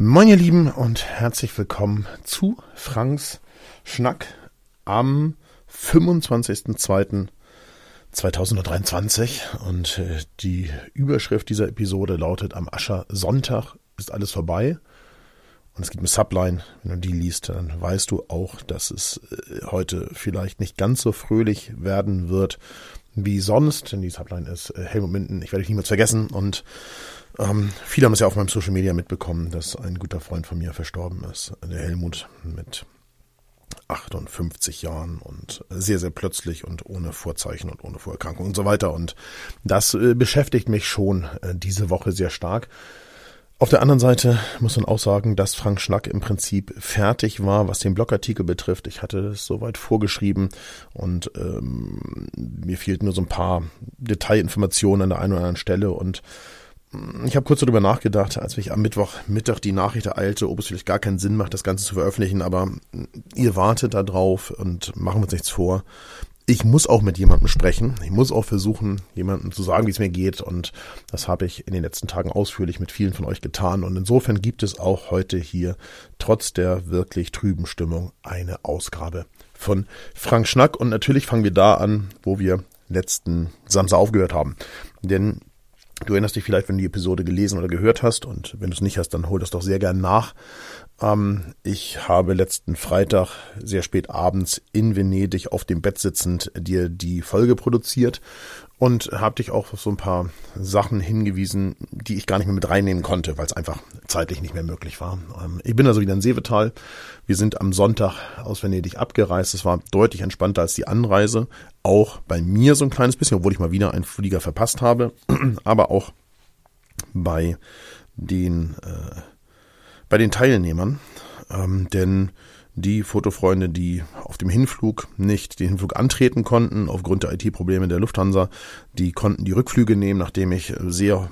Moin ihr Lieben und herzlich willkommen zu Franks Schnack am 25.02.2023 und äh, die Überschrift dieser Episode lautet am Ascher Sonntag ist alles vorbei. Und es gibt eine Subline, wenn du die liest, dann weißt du auch, dass es äh, heute vielleicht nicht ganz so fröhlich werden wird wie sonst, denn die Subline ist äh, Helmut Minden, ich werde dich niemals vergessen. Und ähm, viele haben es ja auf meinem Social Media mitbekommen, dass ein guter Freund von mir verstorben ist, der Helmut mit 58 Jahren und sehr, sehr plötzlich und ohne Vorzeichen und ohne Vorerkrankung und so weiter. Und das äh, beschäftigt mich schon äh, diese Woche sehr stark. Auf der anderen Seite muss man auch sagen, dass Frank Schnack im Prinzip fertig war, was den Blogartikel betrifft. Ich hatte es soweit vorgeschrieben und ähm, mir fehlten nur so ein paar Detailinformationen an der einen oder anderen Stelle und ich habe kurz darüber nachgedacht, als mich am Mittwochmittag die Nachricht ereilte, ob es vielleicht gar keinen Sinn macht, das Ganze zu veröffentlichen, aber ihr wartet da drauf und machen wir uns nichts vor. Ich muss auch mit jemandem sprechen. Ich muss auch versuchen, jemandem zu sagen, wie es mir geht. Und das habe ich in den letzten Tagen ausführlich mit vielen von euch getan. Und insofern gibt es auch heute hier, trotz der wirklich trüben Stimmung, eine Ausgabe von Frank Schnack. Und natürlich fangen wir da an, wo wir letzten Samstag aufgehört haben. Denn Du erinnerst dich vielleicht, wenn du die Episode gelesen oder gehört hast und wenn du es nicht hast, dann hol das doch sehr gern nach. Ähm, ich habe letzten Freitag sehr spät abends in Venedig auf dem Bett sitzend dir die Folge produziert und habe dich auch auf so ein paar Sachen hingewiesen, die ich gar nicht mehr mit reinnehmen konnte, weil es einfach zeitlich nicht mehr möglich war. Ähm, ich bin also wieder in Seevetal. Wir sind am Sonntag aus Venedig abgereist. Es war deutlich entspannter als die Anreise. Auch bei mir so ein kleines bisschen, obwohl ich mal wieder einen Flieger verpasst habe, aber auch bei den äh, bei den Teilnehmern, ähm, denn die Fotofreunde, die auf dem Hinflug nicht den Hinflug antreten konnten, aufgrund der IT-Probleme der Lufthansa, die konnten die Rückflüge nehmen, nachdem ich sehr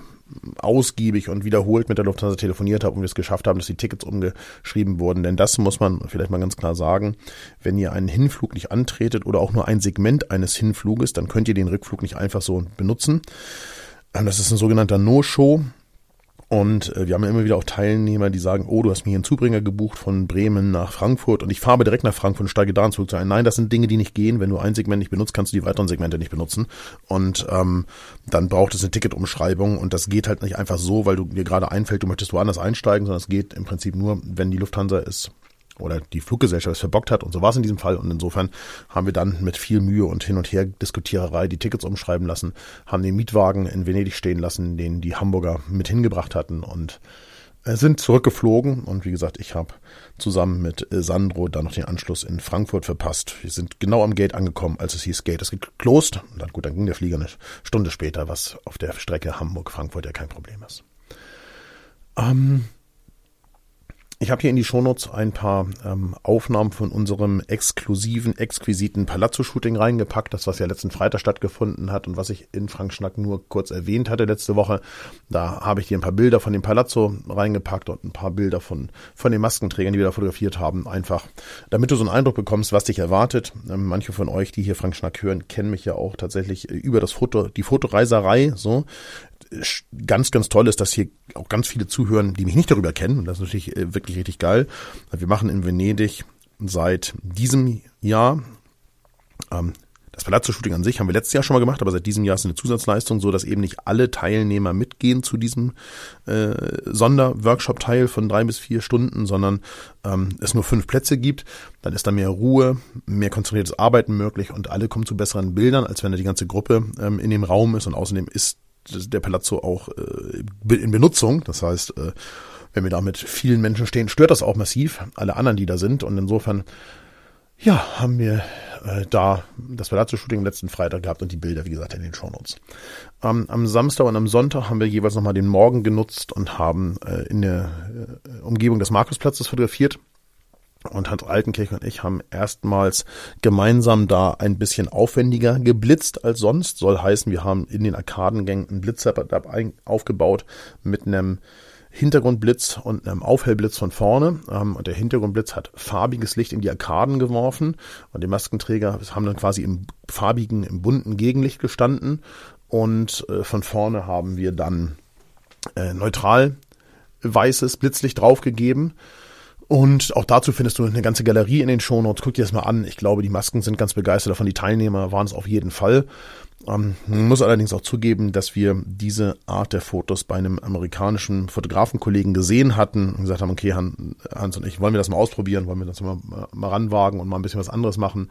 ausgiebig und wiederholt mit der Lufthansa telefoniert habe und wir es geschafft haben, dass die Tickets umgeschrieben wurden. Denn das muss man vielleicht mal ganz klar sagen. Wenn ihr einen Hinflug nicht antretet oder auch nur ein Segment eines Hinfluges, dann könnt ihr den Rückflug nicht einfach so benutzen. Ähm, das ist ein sogenannter No-Show. Und äh, wir haben ja immer wieder auch Teilnehmer, die sagen, oh, du hast mir hier einen Zubringer gebucht von Bremen nach Frankfurt und ich fahre direkt nach Frankfurt und steige da zurück zu ein. Nein, das sind Dinge, die nicht gehen. Wenn du ein Segment nicht benutzt, kannst du die weiteren Segmente nicht benutzen. Und ähm, dann braucht es eine Ticketumschreibung und das geht halt nicht einfach so, weil du dir gerade einfällt, du möchtest woanders einsteigen, sondern es geht im Prinzip nur, wenn die Lufthansa es oder die Fluggesellschaft es verbockt hat und so war es in diesem Fall und insofern haben wir dann mit viel Mühe und hin und her Diskutiererei die Tickets umschreiben lassen, haben den Mietwagen in Venedig stehen lassen, den die Hamburger mit hingebracht hatten und äh, sind zurückgeflogen und wie gesagt, ich habe zusammen mit äh, Sandro dann noch den Anschluss in Frankfurt verpasst. Wir sind genau am Gate angekommen, als es hieß, Gate ist geklost. Und dann, gut, dann ging der Flieger eine Stunde später, was auf der Strecke Hamburg-Frankfurt ja kein Problem ist. Ähm, ich habe hier in die Shownotes ein paar ähm, Aufnahmen von unserem exklusiven, exquisiten Palazzo-Shooting reingepackt, das was ja letzten Freitag stattgefunden hat und was ich in Frank Schnack nur kurz erwähnt hatte letzte Woche. Da habe ich dir ein paar Bilder von dem Palazzo reingepackt und ein paar Bilder von, von den Maskenträgern, die wir da fotografiert haben, einfach, damit du so einen Eindruck bekommst, was dich erwartet. Ähm, manche von euch, die hier Frank Schnack hören, kennen mich ja auch tatsächlich über das Foto, die Fotoreiserei, so ganz, ganz toll ist, dass hier auch ganz viele zuhören, die mich nicht darüber kennen. Und das ist natürlich äh, wirklich richtig geil. Wir machen in Venedig seit diesem Jahr ähm, das Palazzo-Shooting an sich haben wir letztes Jahr schon mal gemacht, aber seit diesem Jahr ist eine Zusatzleistung, so dass eben nicht alle Teilnehmer mitgehen zu diesem äh, Sonderworkshop-Teil von drei bis vier Stunden, sondern ähm, es nur fünf Plätze gibt. Dann ist da mehr Ruhe, mehr konzentriertes Arbeiten möglich und alle kommen zu besseren Bildern, als wenn da die ganze Gruppe ähm, in dem Raum ist. Und außerdem ist der Palazzo auch äh, in Benutzung. Das heißt, äh, wenn wir da mit vielen Menschen stehen, stört das auch massiv alle anderen, die da sind. Und insofern, ja, haben wir äh, da das Palazzo-Shooting letzten Freitag gehabt und die Bilder, wie gesagt, in den Shownotes. Ähm, am Samstag und am Sonntag haben wir jeweils nochmal den Morgen genutzt und haben äh, in der äh, Umgebung des Markusplatzes fotografiert. Und Hans Altenkirch und ich haben erstmals gemeinsam da ein bisschen aufwendiger geblitzt als sonst. Soll heißen, wir haben in den Arkadengängen einen Blitzsetup aufgebaut mit einem Hintergrundblitz und einem Aufhellblitz von vorne. Ähm, und der Hintergrundblitz hat farbiges Licht in die Arkaden geworfen. Und die Maskenträger haben dann quasi im farbigen, im bunten Gegenlicht gestanden. Und äh, von vorne haben wir dann äh, neutral weißes Blitzlicht draufgegeben. Und auch dazu findest du eine ganze Galerie in den Shownotes. Guck dir das mal an. Ich glaube, die Masken sind ganz begeistert davon. Die Teilnehmer waren es auf jeden Fall. Ähm, muss allerdings auch zugeben, dass wir diese Art der Fotos bei einem amerikanischen Fotografenkollegen gesehen hatten und gesagt haben, okay, Hans und ich, wollen wir das mal ausprobieren, wollen wir das mal, mal ranwagen und mal ein bisschen was anderes machen.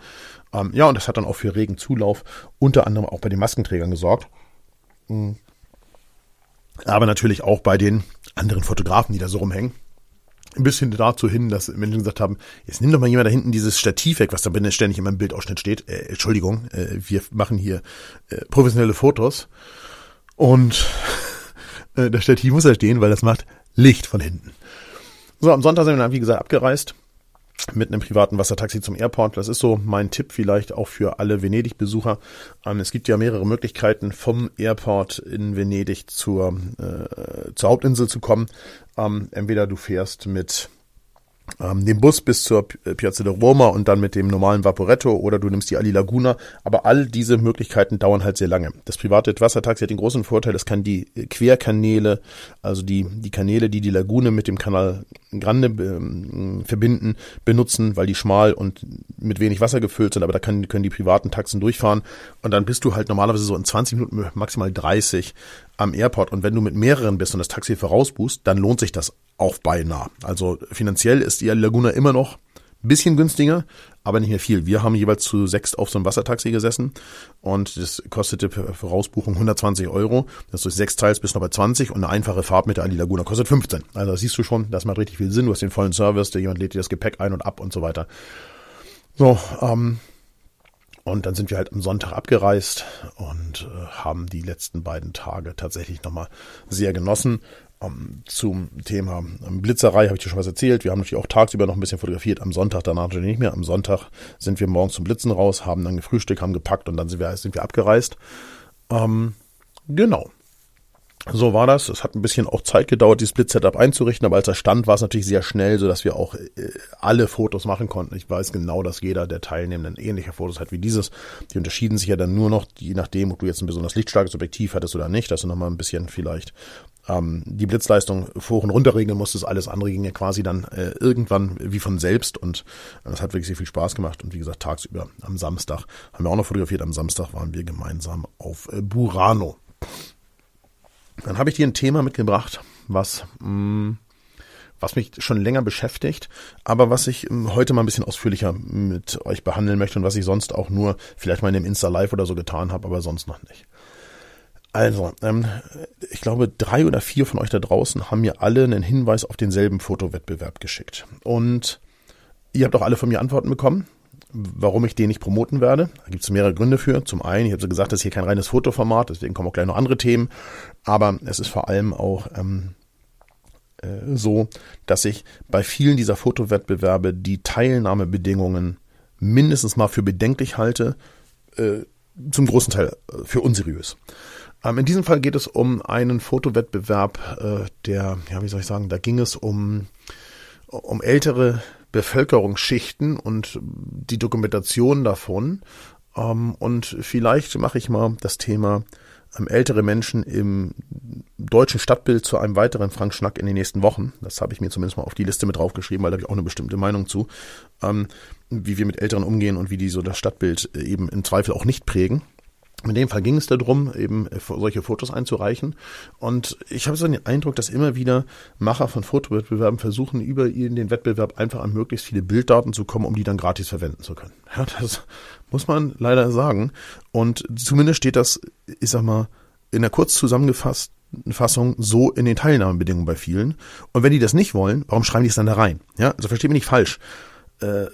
Ähm, ja, und das hat dann auch für regen Zulauf unter anderem auch bei den Maskenträgern gesorgt. Mhm. Aber natürlich auch bei den anderen Fotografen, die da so rumhängen ein bisschen dazu hin, dass Menschen gesagt haben, jetzt nimm doch mal jemand da hinten dieses Stativ weg, was da ständig in meinem Bildausschnitt steht. Äh, Entschuldigung, äh, wir machen hier äh, professionelle Fotos. Und äh, das Stativ muss da stehen, weil das macht Licht von hinten. So, am Sonntag sind wir dann, wie gesagt, abgereist mit einem privaten Wassertaxi zum Airport. Das ist so mein Tipp vielleicht auch für alle Venedig-Besucher. Ähm, es gibt ja mehrere Möglichkeiten, vom Airport in Venedig zur, äh, zur Hauptinsel zu kommen. Ähm, entweder du fährst mit ähm, den Bus bis zur äh, Piazza de Roma und dann mit dem normalen Vaporetto oder du nimmst die Ali Laguna. Aber all diese Möglichkeiten dauern halt sehr lange. Das private Wassertaxi hat den großen Vorteil, es kann die äh, Querkanäle, also die, die Kanäle, die die Lagune mit dem Kanal Grande ähm, verbinden, benutzen, weil die schmal und mit wenig Wasser gefüllt sind. Aber da kann, können die privaten Taxen durchfahren und dann bist du halt normalerweise so in 20 Minuten, maximal 30 am Airport. Und wenn du mit mehreren bist und das Taxi vorausbuchst, dann lohnt sich das auch beinahe. Also finanziell ist die Laguna immer noch ein bisschen günstiger, aber nicht mehr viel. Wir haben jeweils zu sechs auf so einem Wassertaxi gesessen und das kostete per Vorausbuchung 120 Euro. Das durch sechs teils bis noch bei 20 und eine einfache Fahrt mit der Ali Laguna kostet 15. Also das siehst du schon, das macht richtig viel Sinn. Du hast den vollen Service, der jemand lädt dir das Gepäck ein und ab und so weiter. So, ähm, und dann sind wir halt am Sonntag abgereist und äh, haben die letzten beiden Tage tatsächlich nochmal sehr genossen. Um, zum Thema ähm, Blitzerei habe ich dir schon was erzählt. Wir haben natürlich auch tagsüber noch ein bisschen fotografiert. Am Sonntag danach natürlich nicht mehr. Am Sonntag sind wir morgens zum Blitzen raus, haben dann gefrühstückt, haben gepackt und dann sind wir, sind wir abgereist. Ähm, genau. So war das. Es hat ein bisschen auch Zeit gedauert, dieses Blitz-Setup einzurichten, aber als er stand, war es natürlich sehr schnell, so dass wir auch äh, alle Fotos machen konnten. Ich weiß genau, dass jeder der Teilnehmenden ähnliche Fotos hat wie dieses. Die unterschieden sich ja dann nur noch, je nachdem, ob du jetzt ein besonders lichtstarkes Objektiv hattest oder nicht, dass du nochmal ein bisschen vielleicht ähm, die Blitzleistung vor und runter regeln musstest. Alles andere ging ja quasi dann äh, irgendwann wie von selbst und äh, das hat wirklich sehr viel Spaß gemacht. Und wie gesagt, tagsüber am Samstag haben wir auch noch fotografiert. Am Samstag waren wir gemeinsam auf äh, Burano. Dann habe ich dir ein Thema mitgebracht, was, mh, mm, was mich schon länger beschäftigt, aber was ich mm, heute mal ein bisschen ausführlicher mit euch behandeln möchte und was ich sonst auch nur vielleicht mal in dem Insta Live oder so getan habe, aber sonst noch nicht. Also, ähm, ich glaube, drei oder vier von euch da draußen haben mir alle einen Hinweis auf denselben Fotowettbewerb geschickt. Und ihr habt auch alle von mir Antworten bekommen warum ich den nicht promoten werde. Da gibt es mehrere Gründe für. Zum einen, ich habe so gesagt, das ist hier kein reines Fotoformat, deswegen kommen auch gleich noch andere Themen. Aber es ist vor allem auch ähm, äh, so, dass ich bei vielen dieser Fotowettbewerbe die Teilnahmebedingungen mindestens mal für bedenklich halte, äh, zum großen Teil äh, für unseriös. Ähm, in diesem Fall geht es um einen Fotowettbewerb, äh, der, ja, wie soll ich sagen, da ging es um, um ältere Bevölkerungsschichten und die Dokumentation davon. Ähm, und vielleicht mache ich mal das Thema ältere Menschen im deutschen Stadtbild zu einem weiteren Frank Schnack in den nächsten Wochen. Das habe ich mir zumindest mal auf die Liste mit draufgeschrieben, weil da habe ich auch eine bestimmte Meinung zu, ähm, wie wir mit Älteren umgehen und wie die so das Stadtbild eben im Zweifel auch nicht prägen. In dem Fall ging es darum, eben äh, solche Fotos einzureichen. Und ich habe so den Eindruck, dass immer wieder Macher von Fotowettbewerben versuchen, über den Wettbewerb einfach an möglichst viele Bilddaten zu kommen, um die dann gratis verwenden zu können. Ja, das muss man leider sagen. Und zumindest steht das, ich sag mal, in der kurz zusammengefassten Fassung so in den Teilnahmebedingungen bei vielen. Und wenn die das nicht wollen, warum schreiben die es dann da rein? Ja, also versteht mich nicht falsch. Äh,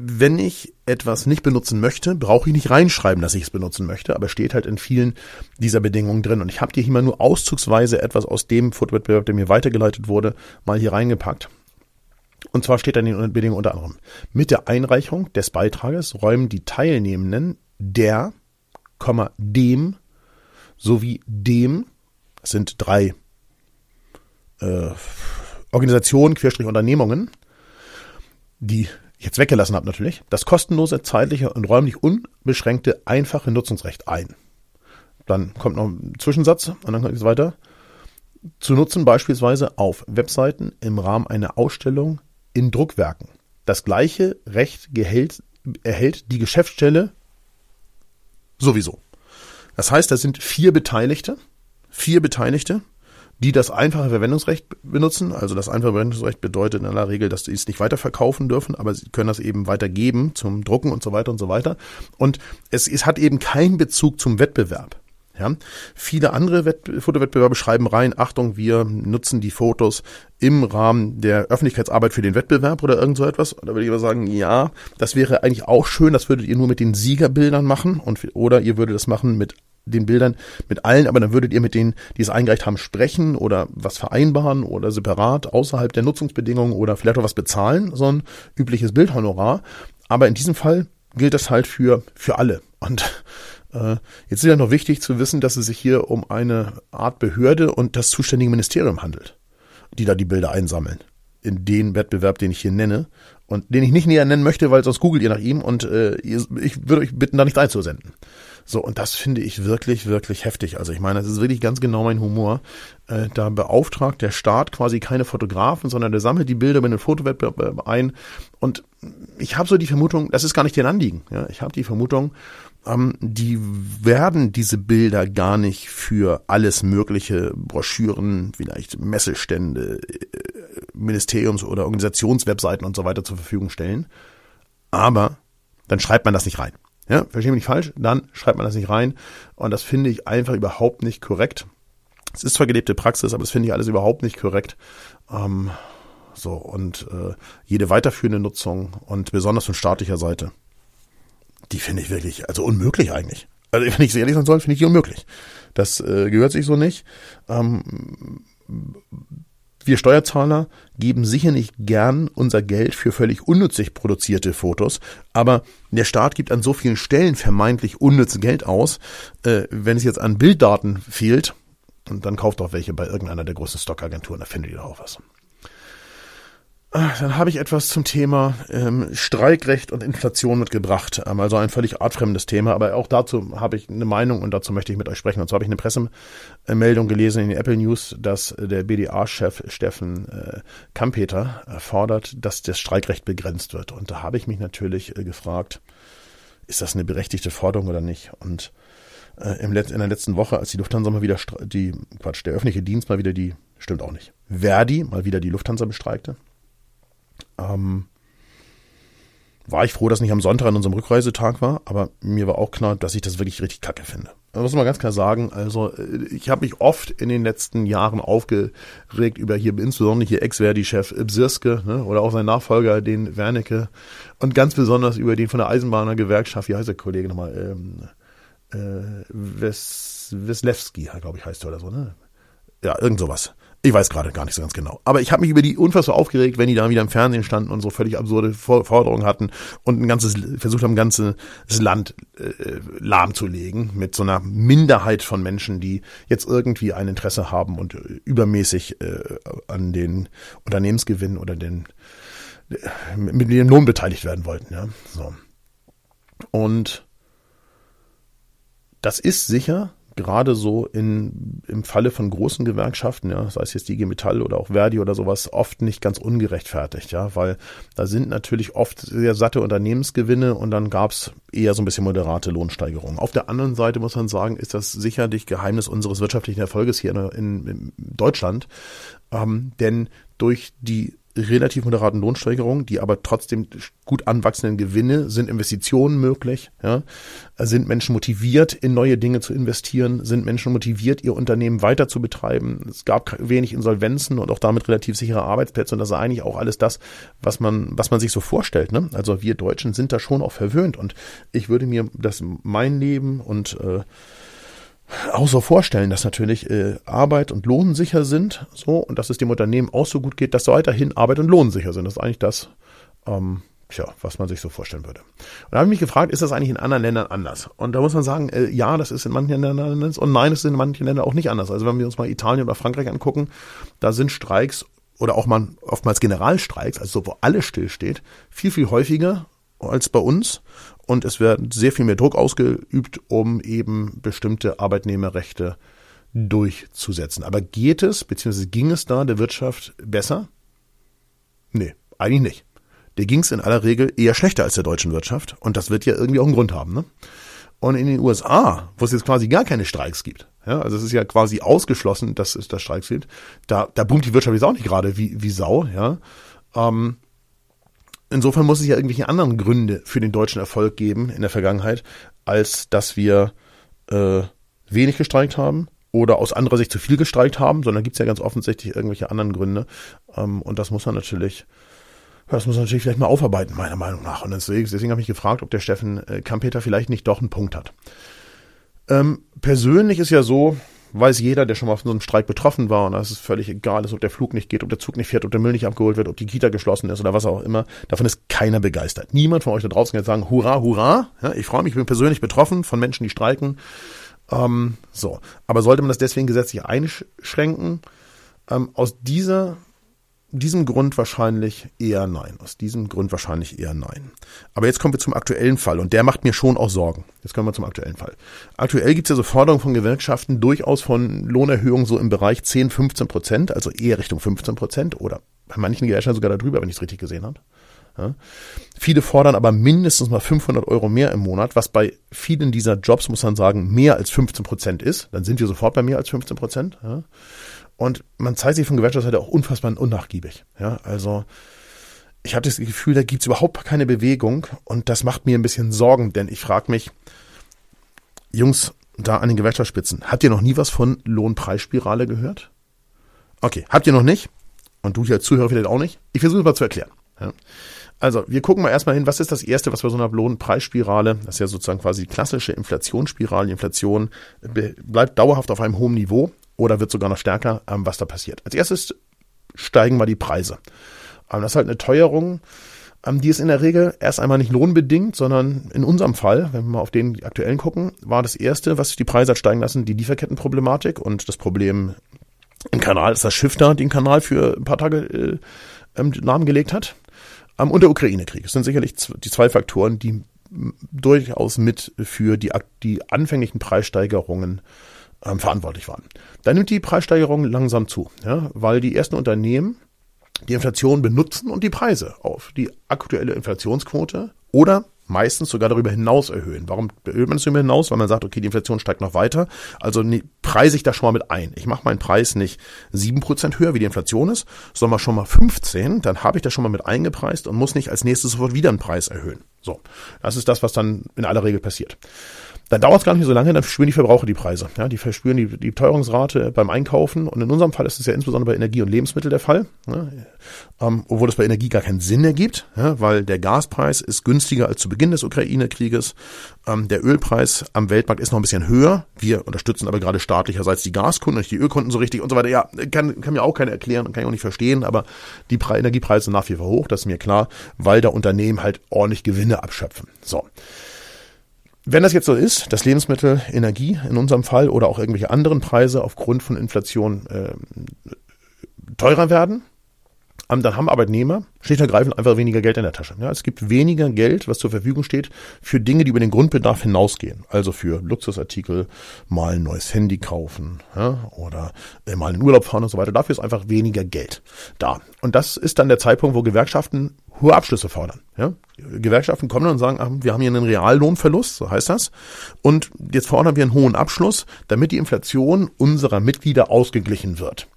wenn ich etwas nicht benutzen möchte, brauche ich nicht reinschreiben, dass ich es benutzen möchte, aber steht halt in vielen dieser Bedingungen drin. Und ich habe dir hier mal nur auszugsweise etwas aus dem Fotowettbewerb, der mir weitergeleitet wurde, mal hier reingepackt. Und zwar steht da in den Bedingungen unter anderem, mit der Einreichung des Beitrages räumen die Teilnehmenden der, dem sowie dem, das sind drei äh, Organisationen, Querstrich Unternehmungen, die jetzt weggelassen habe natürlich, das kostenlose, zeitliche und räumlich unbeschränkte, einfache Nutzungsrecht ein. Dann kommt noch ein Zwischensatz und dann geht es weiter. zu nutzen beispielsweise auf Webseiten im Rahmen einer Ausstellung in Druckwerken. Das gleiche Recht gehält, erhält die Geschäftsstelle sowieso. Das heißt, da sind vier Beteiligte, vier Beteiligte, die das einfache Verwendungsrecht benutzen. Also das einfache Verwendungsrecht bedeutet in aller Regel, dass sie es nicht weiterverkaufen dürfen, aber sie können das eben weitergeben zum Drucken und so weiter und so weiter. Und es, es hat eben keinen Bezug zum Wettbewerb. Ja, viele andere Wett Fotowettbewerbe schreiben rein, Achtung, wir nutzen die Fotos im Rahmen der Öffentlichkeitsarbeit für den Wettbewerb oder irgend so etwas. Da würde ich aber sagen, ja, das wäre eigentlich auch schön, das würdet ihr nur mit den Siegerbildern machen und, oder ihr würdet das machen mit den Bildern mit allen, aber dann würdet ihr mit denen, die es eingereicht haben, sprechen oder was vereinbaren oder separat außerhalb der Nutzungsbedingungen oder vielleicht auch was bezahlen, so ein übliches Bildhonorar. Aber in diesem Fall gilt das halt für, für alle. Und äh, jetzt ist ja noch wichtig zu wissen, dass es sich hier um eine Art Behörde und das zuständige Ministerium handelt, die da die Bilder einsammeln. In den Wettbewerb, den ich hier nenne und den ich nicht näher nennen möchte, weil sonst googelt ihr nach ihm und äh, ich würde euch bitten, da nichts einzusenden. So, und das finde ich wirklich, wirklich heftig. Also ich meine, das ist wirklich ganz genau mein Humor. Äh, da beauftragt der Staat quasi keine Fotografen, sondern der sammelt die Bilder bei den Fotowettbewerb ein. Und ich habe so die Vermutung, das ist gar nicht deren Anliegen. Ja, ich habe die Vermutung, ähm, die werden diese Bilder gar nicht für alles mögliche Broschüren, vielleicht Messestände, äh, Ministeriums- oder Organisationswebseiten und so weiter zur Verfügung stellen. Aber dann schreibt man das nicht rein. Ja, verstehe mich nicht falsch, dann schreibt man das nicht rein. Und das finde ich einfach überhaupt nicht korrekt. Es ist zwar gelebte Praxis, aber das finde ich alles überhaupt nicht korrekt. Ähm, so, und äh, jede weiterführende Nutzung und besonders von staatlicher Seite die finde ich wirklich, also unmöglich eigentlich. Also wenn ich ehrlich sein soll, finde ich die unmöglich. Das äh, gehört sich so nicht. Ähm, wir Steuerzahler geben sicher nicht gern unser Geld für völlig unnützig produzierte Fotos, aber der Staat gibt an so vielen Stellen vermeintlich unnütz Geld aus. Äh, wenn es jetzt an Bilddaten fehlt, dann kauft doch welche bei irgendeiner der großen Stockagenturen, da findet ihr doch auch was. Ah, dann habe ich etwas zum Thema ähm, Streikrecht und Inflation mitgebracht. Ähm, also ein völlig artfremdes Thema, aber auch dazu habe ich eine Meinung und dazu möchte ich mit euch sprechen. Und zwar habe ich eine Pressemeldung gelesen in den Apple News, dass der BDA-Chef Steffen äh, Kampeter fordert, dass das Streikrecht begrenzt wird. Und da habe ich mich natürlich äh, gefragt, ist das eine berechtigte Forderung oder nicht? Und äh, im Let in der letzten Woche, als die Lufthansa mal wieder die Quatsch, der öffentliche Dienst mal wieder die stimmt auch nicht. Verdi mal wieder die Lufthansa bestreikte ähm, war ich froh, dass nicht am Sonntag an unserem Rückreisetag war, aber mir war auch klar, dass ich das wirklich richtig kacke finde. Da muss man ganz klar sagen, also äh, ich habe mich oft in den letzten Jahren aufgeregt über hier insbesondere hier Ex-Verdi-Chef Bsirske ne, oder auch sein Nachfolger, den Wernicke und ganz besonders über den von der Eisenbahner-Gewerkschaft, wie heißt der Kollege nochmal, ähm, äh, Wes, Weslewski, glaube ich, heißt er oder so, ne? Ja, irgend sowas. Ich weiß gerade gar nicht so ganz genau. Aber ich habe mich über die unfassbar aufgeregt, wenn die da wieder im Fernsehen standen und so völlig absurde Forderungen hatten und ein ganzes, versucht haben, ein ganzes Land äh, lahmzulegen mit so einer Minderheit von Menschen, die jetzt irgendwie ein Interesse haben und übermäßig äh, an den Unternehmensgewinn oder den äh, mit dem Lohn beteiligt werden wollten. Ja, so. Und das ist sicher gerade so in, im Falle von großen Gewerkschaften, ja, sei es jetzt die IG Metall oder auch Verdi oder sowas, oft nicht ganz ungerechtfertigt, ja, weil da sind natürlich oft sehr satte Unternehmensgewinne und dann gab's eher so ein bisschen moderate Lohnsteigerungen. Auf der anderen Seite muss man sagen, ist das sicherlich Geheimnis unseres wirtschaftlichen Erfolges hier in, in, in Deutschland, ähm, denn durch die relativ moderaten Lohnsteigerungen, die aber trotzdem gut anwachsenden Gewinne, sind Investitionen möglich, ja, sind Menschen motiviert, in neue Dinge zu investieren, sind Menschen motiviert, ihr Unternehmen weiter zu betreiben. Es gab wenig Insolvenzen und auch damit relativ sichere Arbeitsplätze und das ist eigentlich auch alles das, was man, was man sich so vorstellt. Ne? Also wir Deutschen sind da schon auch verwöhnt und ich würde mir das mein Leben und äh, auch so vorstellen, dass natürlich äh, Arbeit und Lohn sicher sind, so und dass es dem Unternehmen auch so gut geht, dass weiterhin Arbeit und Lohn sicher sind. Das ist eigentlich das, ähm, tja, was man sich so vorstellen würde. Und da habe ich mich gefragt, ist das eigentlich in anderen Ländern anders? Und da muss man sagen, äh, ja, das ist in manchen Ländern anders und nein, es ist in manchen Ländern auch nicht anders. Also wenn wir uns mal Italien oder Frankreich angucken, da sind Streiks oder auch mal oftmals Generalstreiks, also so, wo alles stillsteht, viel, viel häufiger als bei uns und es wird sehr viel mehr Druck ausgeübt, um eben bestimmte Arbeitnehmerrechte durchzusetzen. Aber geht es, beziehungsweise ging es da der Wirtschaft besser? Nee, eigentlich nicht. Der ging es in aller Regel eher schlechter als der deutschen Wirtschaft. Und das wird ja irgendwie auch einen Grund haben. Ne? Und in den USA, wo es jetzt quasi gar keine Streiks gibt, ja, also es ist ja quasi ausgeschlossen, dass es da Streiks gibt, da, da boomt die Wirtschaft jetzt auch nicht gerade wie, wie Sau, ja. Ähm, insofern muss es ja irgendwelche anderen Gründe für den deutschen Erfolg geben in der Vergangenheit, als dass wir äh, wenig gestreikt haben oder aus anderer Sicht zu viel gestreikt haben, sondern gibt es ja ganz offensichtlich irgendwelche anderen Gründe. Ähm, und das muss man natürlich das muss man natürlich vielleicht mal aufarbeiten, meiner Meinung nach. Und deswegen, deswegen habe ich gefragt, ob der Steffen äh, Kampeter vielleicht nicht doch einen Punkt hat. Ähm, persönlich ist ja so, weiß jeder, der schon mal von so einem Streik betroffen war, und das ist völlig egal ist, ob der Flug nicht geht, ob der Zug nicht fährt, ob der Müll nicht abgeholt wird, ob die Kita geschlossen ist oder was auch immer. Davon ist keiner begeistert. Niemand von euch da draußen kann jetzt sagen, hurra, hurra. Ja, ich freue mich, ich bin persönlich betroffen von Menschen, die streiken. Ähm, so. Aber sollte man das deswegen gesetzlich einschränken? Ähm, aus dieser diesem Grund wahrscheinlich eher nein. Aus diesem Grund wahrscheinlich eher nein. Aber jetzt kommen wir zum aktuellen Fall und der macht mir schon auch Sorgen. Jetzt kommen wir zum aktuellen Fall. Aktuell gibt es ja so Forderungen von Gewerkschaften durchaus von Lohnerhöhungen so im Bereich 10, 15 Prozent, also eher Richtung 15 Prozent oder bei manchen Gewerkschaften sogar darüber, wenn ich es richtig gesehen habe. Ja. Viele fordern aber mindestens mal 500 Euro mehr im Monat, was bei vielen dieser Jobs, muss man sagen, mehr als 15 Prozent ist. Dann sind wir sofort bei mehr als 15 Prozent. Ja. Und man zeigt sich von Gewerkschaftsseite auch unfassbar unnachgiebig. Ja, also ich habe das Gefühl, da gibt's überhaupt keine Bewegung und das macht mir ein bisschen Sorgen, denn ich frage mich, Jungs da an den Gewerkschaftsspitzen, habt ihr noch nie was von Lohnpreisspirale gehört? Okay, habt ihr noch nicht? Und du hier als Zuhörer vielleicht auch nicht? Ich versuche es mal zu erklären. Ja. Also, wir gucken mal erstmal hin, was ist das Erste, was bei so einer Lohnpreisspirale, das ist ja sozusagen quasi die klassische Inflationsspirale, Inflation bleibt dauerhaft auf einem hohen Niveau oder wird sogar noch stärker, ähm, was da passiert. Als erstes steigen mal die Preise. Ähm, das ist halt eine Teuerung, ähm, die ist in der Regel erst einmal nicht lohnbedingt, sondern in unserem Fall, wenn wir mal auf den aktuellen gucken, war das erste, was die Preise hat steigen lassen, die Lieferkettenproblematik und das Problem im Kanal, dass das Schiff da den Kanal für ein paar Tage äh, Namen gelegt hat. Ähm, und der Ukraine-Krieg. Das sind sicherlich die zwei Faktoren, die durchaus mit für die, die anfänglichen Preissteigerungen ähm, verantwortlich waren. Dann nimmt die Preissteigerung langsam zu, ja, weil die ersten Unternehmen die Inflation benutzen und die Preise auf die aktuelle Inflationsquote oder meistens sogar darüber hinaus erhöhen. Warum erhöht man es darüber hinaus? Weil man sagt, okay, die Inflation steigt noch weiter. Also ne, preise ich da schon mal mit ein. Ich mache meinen Preis nicht sieben Prozent höher, wie die Inflation ist, sondern schon mal 15. Dann habe ich das schon mal mit eingepreist und muss nicht als nächstes sofort wieder einen Preis erhöhen. So, das ist das, was dann in aller Regel passiert. Dann dauert es gar nicht so lange, dann spüren die Verbraucher die Preise. Ja, die verspüren die, die Teuerungsrate beim Einkaufen. Und in unserem Fall ist es ja insbesondere bei Energie und Lebensmittel der Fall. Ja, ähm, obwohl es bei Energie gar keinen Sinn ergibt, ja, weil der Gaspreis ist günstiger als zu Beginn des Ukraine-Krieges. Ähm, der Ölpreis am Weltmarkt ist noch ein bisschen höher. Wir unterstützen aber gerade staatlicherseits die Gaskunden, nicht die Ölkunden so richtig und so weiter. Ja, kann, kann mir auch keiner erklären und kann ich auch nicht verstehen, aber die Pre Energiepreise sind nach wie vor hoch, das ist mir klar, weil da Unternehmen halt ordentlich Gewinne abschöpfen. So. Wenn das jetzt so ist, dass Lebensmittel, Energie in unserem Fall oder auch irgendwelche anderen Preise aufgrund von Inflation äh, teurer werden, dann haben Arbeitnehmer schlicht und ergreifend einfach weniger Geld in der Tasche. Ja, es gibt weniger Geld, was zur Verfügung steht für Dinge, die über den Grundbedarf hinausgehen. Also für Luxusartikel, mal ein neues Handy kaufen ja, oder äh, mal in Urlaub fahren und so weiter. Dafür ist einfach weniger Geld da. Und das ist dann der Zeitpunkt, wo Gewerkschaften hohe Abschlüsse fordern. Ja? Gewerkschaften kommen und sagen, ach, wir haben hier einen Reallohnverlust, so heißt das. Und jetzt fordern wir einen hohen Abschluss, damit die Inflation unserer Mitglieder ausgeglichen wird.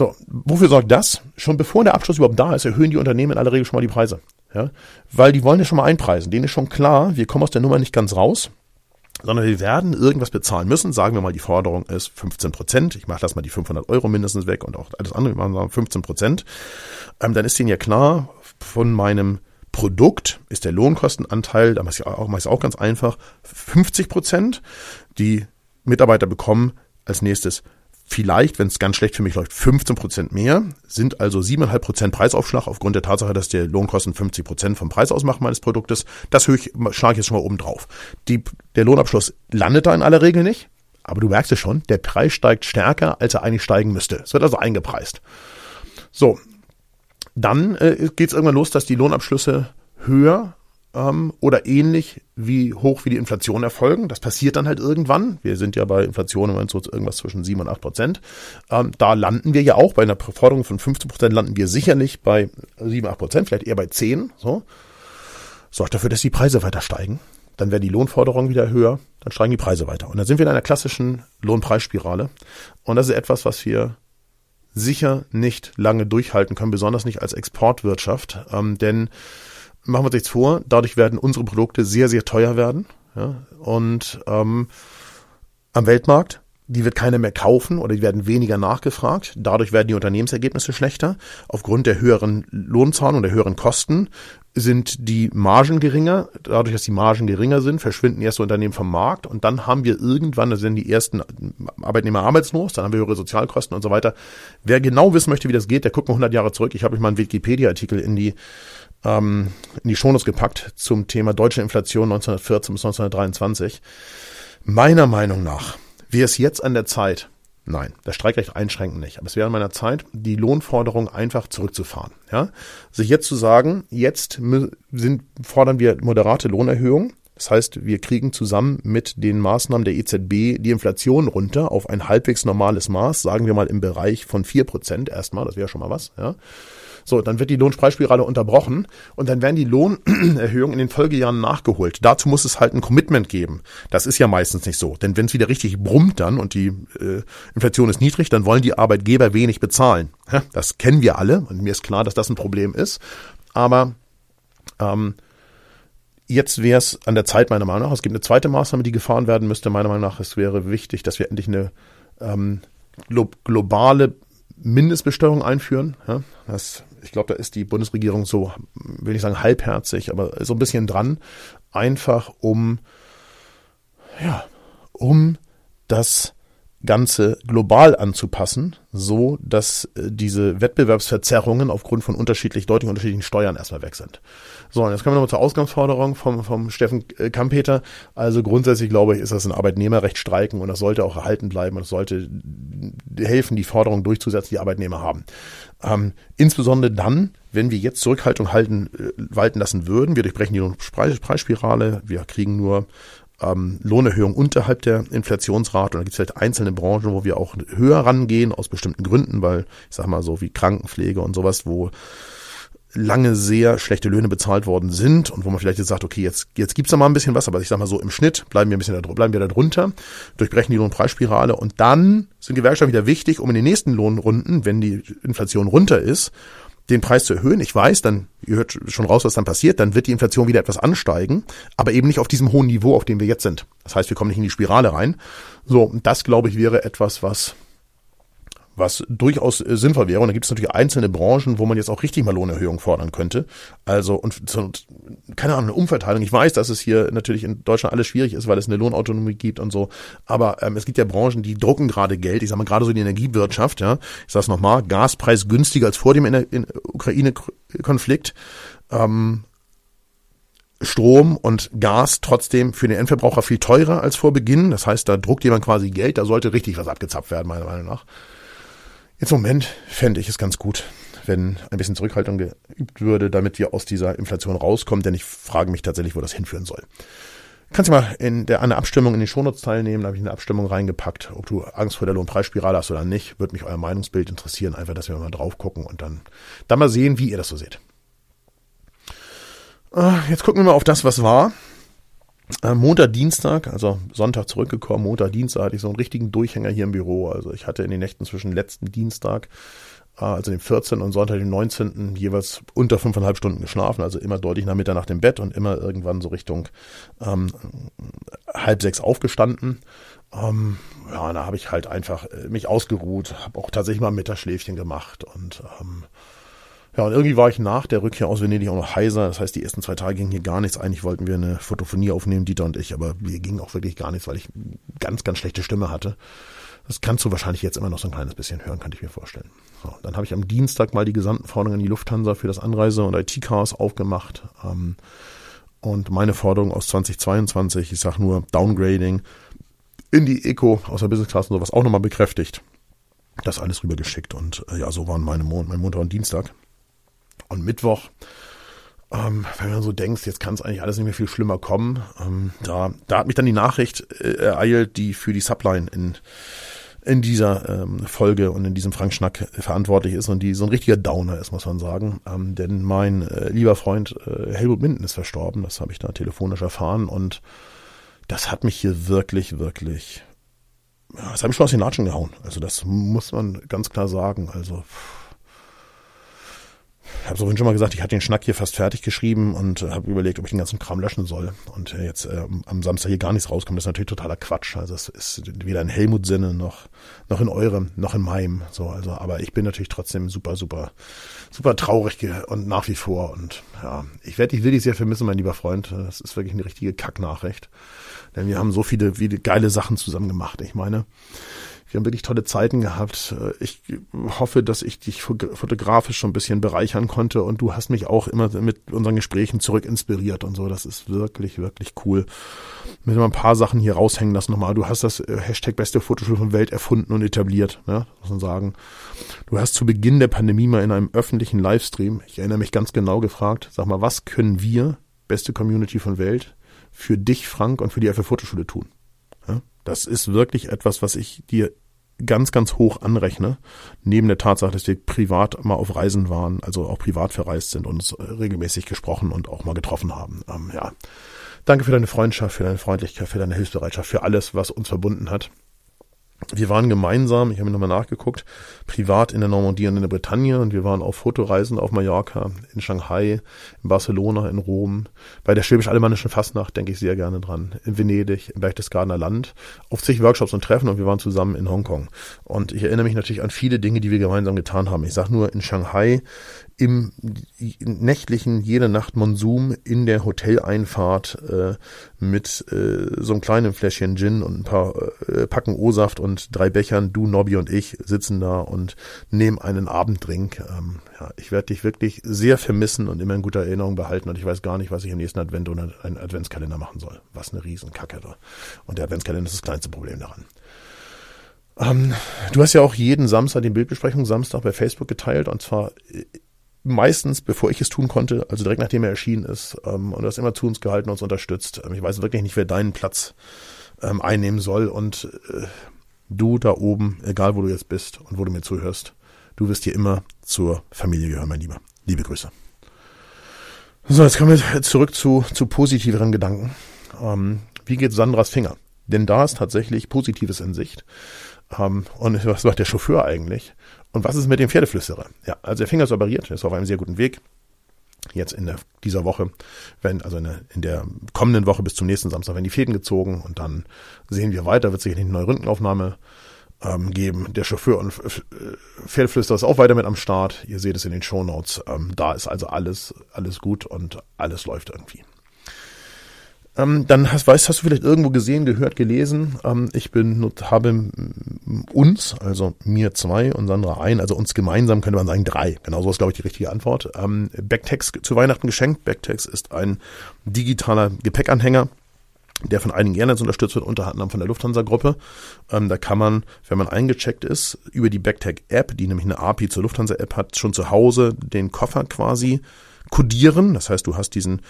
So, wofür sorgt das? Schon bevor der Abschluss überhaupt da ist, erhöhen die Unternehmen in aller Regel schon mal die Preise. Ja? Weil die wollen ja schon mal einpreisen. Denen ist schon klar, wir kommen aus der Nummer nicht ganz raus sondern wir werden irgendwas bezahlen müssen. Sagen wir mal, die Forderung ist 15 Prozent. Ich mache das mal die 500 Euro mindestens weg und auch alles andere, wir machen 15 Prozent. Ähm, dann ist denen ja klar, von meinem Produkt ist der Lohnkostenanteil, da mache ich auch, mache ich auch ganz einfach, 50 Prozent. Die Mitarbeiter bekommen als nächstes vielleicht, wenn es ganz schlecht für mich läuft, 15 Prozent mehr, sind also 7,5 Prozent Preisaufschlag aufgrund der Tatsache, dass der Lohnkosten 50 Prozent vom Preis ausmacht meines Produktes. Das höre ich, schlage ich jetzt schon mal oben drauf. Die, der Lohnabschluss landet da in aller Regel nicht, aber du merkst es schon, der Preis steigt stärker, als er eigentlich steigen müsste. Es wird also eingepreist. So, dann äh, geht es irgendwann los, dass die Lohnabschlüsse höher ähm, oder ähnlich wie hoch wie die Inflation erfolgen. Das passiert dann halt irgendwann. Wir sind ja bei Inflation im Moment so irgendwas zwischen 7 und 8 Prozent. Ähm, da landen wir ja auch bei einer Forderung von 15 Prozent landen wir sicherlich bei 7, 8 Prozent, vielleicht eher bei 10. So. Sorgt dafür, dass die Preise weiter steigen. Dann werden die Lohnforderungen wieder höher, dann steigen die Preise weiter. Und dann sind wir in einer klassischen Lohnpreisspirale. Und das ist etwas, was wir sicher nicht lange durchhalten können, besonders nicht als Exportwirtschaft. Ähm, denn machen wir uns nichts vor, dadurch werden unsere Produkte sehr, sehr teuer werden. Ja? Und ähm, am Weltmarkt, die wird keiner mehr kaufen oder die werden weniger nachgefragt. Dadurch werden die Unternehmensergebnisse schlechter. Aufgrund der höheren Lohnzahlen und der höheren Kosten sind die Margen geringer. Dadurch, dass die Margen geringer sind, verschwinden erste Unternehmen vom Markt und dann haben wir irgendwann, da sind die ersten Arbeitnehmer arbeitslos, dann haben wir höhere Sozialkosten und so weiter. Wer genau wissen möchte, wie das geht, der guckt mal 100 Jahre zurück. Ich habe euch mal einen Wikipedia-Artikel in die ähm, in die Shownotes gepackt zum Thema deutsche Inflation 1914 bis 1923. Meiner Meinung nach wäre es jetzt an der Zeit, nein, das Streikrecht einschränken nicht, aber es wäre an meiner Zeit, die Lohnforderung einfach zurückzufahren. Ja? Sich jetzt zu sagen, jetzt sind, fordern wir moderate Lohnerhöhungen, das heißt, wir kriegen zusammen mit den Maßnahmen der EZB die Inflation runter auf ein halbwegs normales Maß, sagen wir mal im Bereich von vier Prozent erstmal, das wäre schon mal was. Ja? So, dann wird die Lohnpreisspirale unterbrochen und dann werden die Lohnerhöhungen in den Folgejahren nachgeholt. Dazu muss es halt ein Commitment geben. Das ist ja meistens nicht so. Denn wenn es wieder richtig brummt dann und die äh, Inflation ist niedrig, dann wollen die Arbeitgeber wenig bezahlen. Das kennen wir alle und mir ist klar, dass das ein Problem ist. Aber ähm, jetzt wäre es an der Zeit, meiner Meinung nach. Es gibt eine zweite Maßnahme, die gefahren werden müsste. Meiner Meinung nach, es wäre wichtig, dass wir endlich eine ähm, globale Mindestbesteuerung einführen. Ja, das ich glaube, da ist die Bundesregierung so, will ich sagen, halbherzig, aber so ein bisschen dran, einfach um, ja, um das Ganze global anzupassen, so dass äh, diese Wettbewerbsverzerrungen aufgrund von unterschiedlich, deutlich unterschiedlichen Steuern erstmal weg sind. So, und jetzt kommen wir nochmal zur Ausgangsforderung vom, vom Steffen äh, Kampeter. Also grundsätzlich glaube ich, ist das ein Arbeitnehmerrecht streiken und das sollte auch erhalten bleiben und es sollte helfen, die Forderungen durchzusetzen, die Arbeitnehmer haben. Ähm, insbesondere dann, wenn wir jetzt Zurückhaltung halten, äh, walten lassen würden. Wir durchbrechen die Preisspirale, wir kriegen nur ähm, Lohnerhöhung unterhalb der Inflationsrate. Und da gibt es vielleicht einzelne Branchen, wo wir auch höher rangehen aus bestimmten Gründen, weil ich sag mal so wie Krankenpflege und sowas, wo lange sehr schlechte Löhne bezahlt worden sind und wo man vielleicht jetzt sagt, okay, jetzt, jetzt gibt's da mal ein bisschen was, aber ich sag mal so, im Schnitt bleiben wir ein bisschen da, bleiben wir da drunter, durchbrechen die Lohnpreisspirale und dann sind Gewerkschaften wieder wichtig, um in den nächsten Lohnrunden, wenn die Inflation runter ist, den Preis zu erhöhen. Ich weiß, dann, ihr hört schon raus, was dann passiert, dann wird die Inflation wieder etwas ansteigen, aber eben nicht auf diesem hohen Niveau, auf dem wir jetzt sind. Das heißt, wir kommen nicht in die Spirale rein. So, das glaube ich wäre etwas, was was durchaus äh, sinnvoll wäre. Und da gibt es natürlich einzelne Branchen, wo man jetzt auch richtig mal Lohnerhöhung fordern könnte. Also und keine Ahnung, eine Umverteilung. Ich weiß, dass es hier natürlich in Deutschland alles schwierig ist, weil es eine Lohnautonomie gibt und so. Aber ähm, es gibt ja Branchen, die drucken gerade Geld. Ich sage mal gerade so die Energiewirtschaft. Ja, ich sage es nochmal: Gaspreis günstiger als vor dem Ukraine-Konflikt. Ähm, Strom und Gas trotzdem für den Endverbraucher viel teurer als vor Beginn. Das heißt, da druckt jemand quasi Geld, da sollte richtig was abgezapft werden, meiner Meinung nach. Jetzt im Moment fände ich es ganz gut, wenn ein bisschen Zurückhaltung geübt würde, damit wir aus dieser Inflation rauskommen, denn ich frage mich tatsächlich, wo das hinführen soll. Kannst du mal in der, an der Abstimmung in den Shownotes teilnehmen, da habe ich eine Abstimmung reingepackt, ob du Angst vor der Lohnpreisspirale hast oder nicht, würde mich euer Meinungsbild interessieren, einfach, dass wir mal drauf gucken und dann, dann mal sehen, wie ihr das so seht. Ah, jetzt gucken wir mal auf das, was war. Äh, Montag, Dienstag, also Sonntag zurückgekommen, Montag, Dienstag hatte ich so einen richtigen Durchhänger hier im Büro. Also ich hatte in den Nächten zwischen letzten Dienstag, äh, also dem 14. und Sonntag, dem 19. jeweils unter fünfeinhalb Stunden geschlafen, also immer deutlich nach Mitternacht im Bett und immer irgendwann so Richtung ähm, halb sechs aufgestanden. Ähm, ja, da habe ich halt einfach äh, mich ausgeruht, habe auch tatsächlich mal ein Mittagsschläfchen gemacht und ähm, ja, und irgendwie war ich nach der Rückkehr aus Venedig auch noch heiser. Das heißt, die ersten zwei Tage gingen hier gar nichts. Eigentlich wollten wir eine Fotophonie aufnehmen, Dieter und ich, aber wir gingen auch wirklich gar nichts, weil ich ganz, ganz schlechte Stimme hatte. Das kannst du wahrscheinlich jetzt immer noch so ein kleines bisschen hören, kann ich mir vorstellen. So, dann habe ich am Dienstag mal die gesamten Forderungen an die Lufthansa für das Anreise- und IT-Chaos aufgemacht. Ähm, und meine Forderung aus 2022, ich sag nur Downgrading in die Eco aus der Business Class und sowas auch nochmal bekräftigt. Das alles rübergeschickt und äh, ja, so waren meine Mon mein Montag und Dienstag. Und Mittwoch Ähm, wenn man so denkt, jetzt kann es eigentlich alles nicht mehr viel schlimmer kommen. Ähm, da, da hat mich dann die Nachricht äh, ereilt, die für die Subline in in dieser ähm, Folge und in diesem Frank Schnack verantwortlich ist und die so ein richtiger Downer ist, muss man sagen. Ähm, denn mein äh, lieber Freund äh, Helmut Minden ist verstorben, das habe ich da telefonisch erfahren und das hat mich hier wirklich, wirklich, ja, das hat mich schon aus den Latschen gehauen. Also das muss man ganz klar sagen. Also pff habe so schon mal gesagt, ich hatte den Schnack hier fast fertig geschrieben und äh, habe überlegt, ob ich den ganzen Kram löschen soll. Und äh, jetzt äh, am Samstag hier gar nichts rauskommt, das ist natürlich totaler Quatsch. Also es ist weder in Helmut Sinne noch noch in eurem, noch in meinem. So, also, aber ich bin natürlich trotzdem super, super, super traurig und nach wie vor. Und ja, ich werde dich wirklich sehr vermissen, mein lieber Freund. Das ist wirklich eine richtige Kacknachricht. Denn wir haben so viele, viele geile Sachen zusammen gemacht. Ich meine, wir haben wirklich tolle Zeiten gehabt. Ich hoffe, dass ich dich fotografisch schon ein bisschen bereichern konnte und du hast mich auch immer mit unseren Gesprächen zurück inspiriert und so. Das ist wirklich, wirklich cool. Mit mal ein paar Sachen hier raushängen lassen nochmal. Du hast das äh, Hashtag beste Fotoschule von Welt erfunden und etabliert, ne? muss man sagen. Du hast zu Beginn der Pandemie mal in einem öffentlichen Livestream, ich erinnere mich ganz genau gefragt, sag mal, was können wir, beste Community von Welt, für dich, Frank, und für die FF Fotoschule tun? Das ist wirklich etwas, was ich dir ganz, ganz hoch anrechne, neben der Tatsache, dass wir privat mal auf Reisen waren, also auch privat verreist sind und uns äh, regelmäßig gesprochen und auch mal getroffen haben. Ähm, ja. Danke für deine Freundschaft, für deine Freundlichkeit, für deine Hilfsbereitschaft, für alles, was uns verbunden hat. Wir waren gemeinsam, ich habe mir nochmal nachgeguckt, privat in der Normandie und in der Bretagne und wir waren auf Fotoreisen auf Mallorca, in Shanghai, in Barcelona, in Rom, bei der schwäbisch-alemannischen Fastnacht denke ich sehr gerne dran, in Venedig, im Berchtesgadener Land, auf zig Workshops und Treffen und wir waren zusammen in Hongkong. Und ich erinnere mich natürlich an viele Dinge, die wir gemeinsam getan haben. Ich sage nur, in Shanghai im nächtlichen jede Nacht Monsum in der Hoteleinfahrt äh, mit äh, so einem kleinen Fläschchen Gin und ein paar äh, Packen O-Saft und drei Bechern, du, Nobby und ich sitzen da und nehmen einen Abenddrink. Ähm, ja, ich werde dich wirklich sehr vermissen und immer in guter Erinnerung behalten und ich weiß gar nicht, was ich im nächsten Advent oder einen Adventskalender machen soll. Was eine Riesenkacke da. Und der Adventskalender ist das kleinste Problem daran. Ähm, du hast ja auch jeden Samstag die Bildbesprechung Samstag bei Facebook geteilt und zwar äh, meistens, bevor ich es tun konnte, also direkt nachdem er erschienen ist, ähm, und du hast immer zu uns gehalten und uns unterstützt. Ähm, ich weiß wirklich nicht, wer deinen Platz ähm, einnehmen soll und äh, du da oben, egal wo du jetzt bist und wo du mir zuhörst, du wirst hier immer zur Familie gehören, mein Lieber. Liebe Grüße. So, jetzt kommen wir zurück zu, zu positiveren Gedanken. Ähm, wie geht Sandras Finger? Denn da ist tatsächlich Positives in Sicht. Ähm, und was macht der Chauffeur eigentlich? Und was ist mit dem Pferdeflüsterer? Ja, also der Finger ist operiert, ist auf einem sehr guten Weg. Jetzt in der, dieser Woche, wenn, also in der, in der kommenden Woche bis zum nächsten Samstag werden die Fäden gezogen und dann sehen wir weiter, wird sicherlich eine neue Röntgenaufnahme ähm, geben. Der Chauffeur und Pferdeflüsterer ist auch weiter mit am Start. Ihr seht es in den Shownotes. Ähm, da ist also alles, alles gut und alles läuft irgendwie. Ähm, dann hast, weißt, hast du vielleicht irgendwo gesehen, gehört, gelesen. Ähm, ich bin, habe uns, also mir zwei und Sandra ein, also uns gemeinsam könnte man sagen drei. Genau so ist, glaube ich, die richtige Antwort. Ähm, Backtex zu Weihnachten geschenkt. Backtex ist ein digitaler Gepäckanhänger der von einigen Airlines unterstützt wird, unter anderem von der Lufthansa-Gruppe. Ähm, da kann man, wenn man eingecheckt ist, über die Backtag-App, die nämlich eine API zur Lufthansa-App hat, schon zu Hause den Koffer quasi kodieren. Das heißt, du hast diesen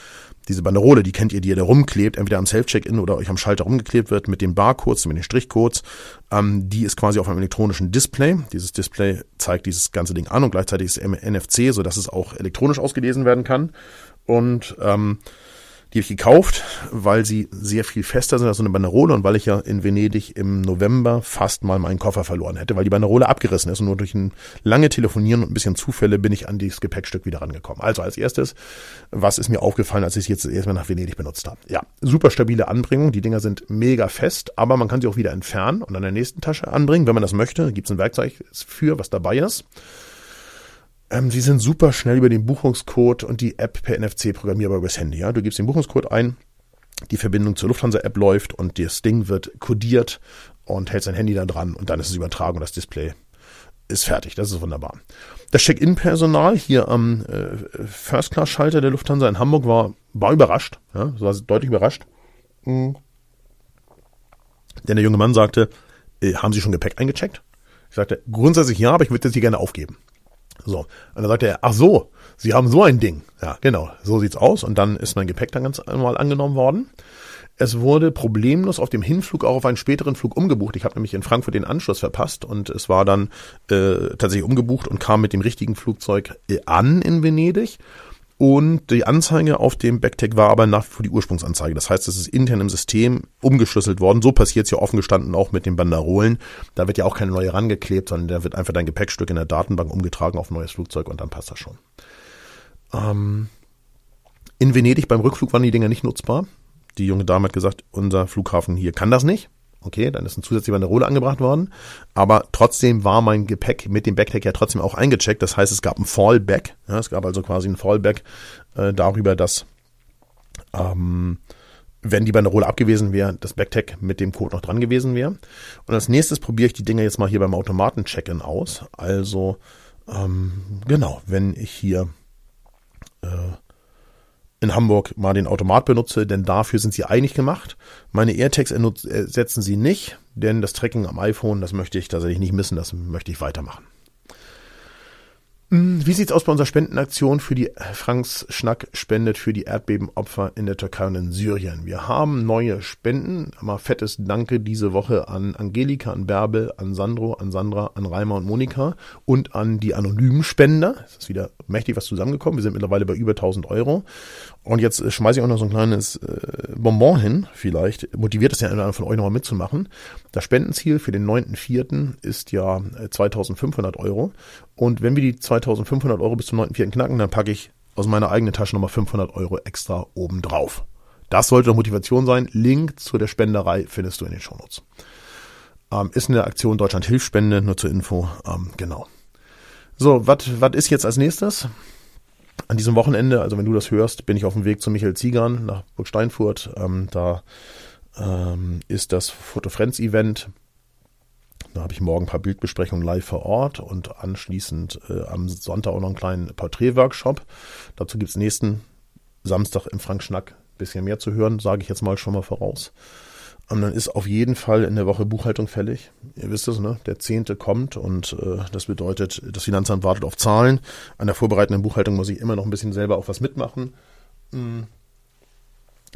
diese Banderole, die kennt ihr, die ihr da rumklebt, entweder am Self-Check-In oder euch am Schalter rumgeklebt wird mit den Barcodes, mit den Strichcodes. Ähm, die ist quasi auf einem elektronischen Display. Dieses Display zeigt dieses ganze Ding an und gleichzeitig ist es NFC, so dass es auch elektronisch ausgelesen werden kann. Und ähm, die habe ich gekauft, weil sie sehr viel fester sind als so eine Banderole und weil ich ja in Venedig im November fast mal meinen Koffer verloren hätte, weil die Banderole abgerissen ist und nur durch ein lange Telefonieren und ein bisschen Zufälle bin ich an dieses Gepäckstück wieder rangekommen. Also als erstes, was ist mir aufgefallen, als ich es jetzt erstmal nach Venedig benutzt habe? Ja, super stabile Anbringung. Die Dinger sind mega fest, aber man kann sie auch wieder entfernen und an der nächsten Tasche anbringen, wenn man das möchte. Gibt es ein Werkzeug für, was dabei ist. Ähm, sie sind super schnell über den Buchungscode und die App per NFC programmierbar übers Handy. Ja? Du gibst den Buchungscode ein, die Verbindung zur Lufthansa-App läuft und das Ding wird kodiert und hältst dein Handy da dran und dann ist es übertragen und das Display ist fertig. Das ist wunderbar. Das Check-in-Personal hier am äh, First-Class-Schalter der Lufthansa in Hamburg war, war überrascht. Ja, war deutlich überrascht. Mhm. Denn der junge Mann sagte, äh, haben Sie schon Gepäck eingecheckt? Ich sagte, grundsätzlich ja, aber ich würde das hier gerne aufgeben. So, und dann sagte er, ach so, Sie haben so ein Ding. Ja, genau, so sieht's aus. Und dann ist mein Gepäck dann ganz normal angenommen worden. Es wurde problemlos auf dem Hinflug auch auf einen späteren Flug umgebucht. Ich habe nämlich in Frankfurt den Anschluss verpasst und es war dann äh, tatsächlich umgebucht und kam mit dem richtigen Flugzeug äh, an in Venedig. Und die Anzeige auf dem Backtag war aber nach wie vor die Ursprungsanzeige. Das heißt, es ist intern im System umgeschlüsselt worden. So passiert es ja offen gestanden auch mit den Banderolen. Da wird ja auch keine neue rangeklebt, sondern da wird einfach dein Gepäckstück in der Datenbank umgetragen auf ein neues Flugzeug und dann passt das schon. Ähm, in Venedig beim Rückflug waren die Dinger nicht nutzbar. Die junge Dame hat gesagt, unser Flughafen hier kann das nicht. Okay, dann ist ein zusätzlicher Banderole angebracht worden. Aber trotzdem war mein Gepäck mit dem Backtag ja trotzdem auch eingecheckt. Das heißt, es gab ein Fallback. Ja, es gab also quasi ein Fallback äh, darüber, dass ähm, wenn die Banderole abgewesen wäre, das Backtag mit dem Code noch dran gewesen wäre. Und als nächstes probiere ich die Dinger jetzt mal hier beim Automaten-Check-In aus. Also ähm, genau, wenn ich hier äh, in Hamburg mal den Automat benutze, denn dafür sind sie eigentlich gemacht. Meine AirTags ersetzen sie nicht, denn das Tracking am iPhone, das möchte ich tatsächlich nicht missen, das möchte ich weitermachen. Hm, wie sieht's aus bei unserer Spendenaktion für die Franks Schnack spendet für die Erdbebenopfer in der Türkei und in Syrien? Wir haben neue Spenden. Mal fettes Danke diese Woche an Angelika, an Bärbel, an Sandro, an Sandra, an Reimer und Monika und an die anonymen Spender. Es ist wieder mächtig was zusammengekommen. Wir sind mittlerweile bei über 1000 Euro. Und jetzt schmeiße ich auch noch so ein kleines äh, Bonbon hin, vielleicht. Motiviert es ja einer von euch nochmal mitzumachen. Das Spendenziel für den 9.4. ist ja 2500 äh, Euro. Und wenn wir die 2500 Euro bis zum 9.4. knacken, dann packe ich aus meiner eigenen Tasche nochmal 500 Euro extra oben drauf. Das sollte Motivation sein. Link zu der Spenderei findest du in den Shownotes. Ähm, ist eine Aktion Deutschland Hilfsspende, nur zur Info. Ähm, genau. So, was ist jetzt als nächstes? An diesem Wochenende, also wenn du das hörst, bin ich auf dem Weg zu Michael Ziegern nach Burg Steinfurt. Ähm, da ähm, ist das Fotofriends-Event. Da habe ich morgen ein paar Bildbesprechungen live vor Ort und anschließend äh, am Sonntag auch noch einen kleinen Porträt-Workshop. Dazu gibt es nächsten Samstag im Frank Schnack ein bisschen mehr zu hören, sage ich jetzt mal schon mal voraus. Und dann ist auf jeden Fall in der Woche Buchhaltung fällig. Ihr wisst es, ne? Der Zehnte kommt und äh, das bedeutet, das Finanzamt wartet auf Zahlen. An der vorbereitenden Buchhaltung muss ich immer noch ein bisschen selber auch was mitmachen. Hm.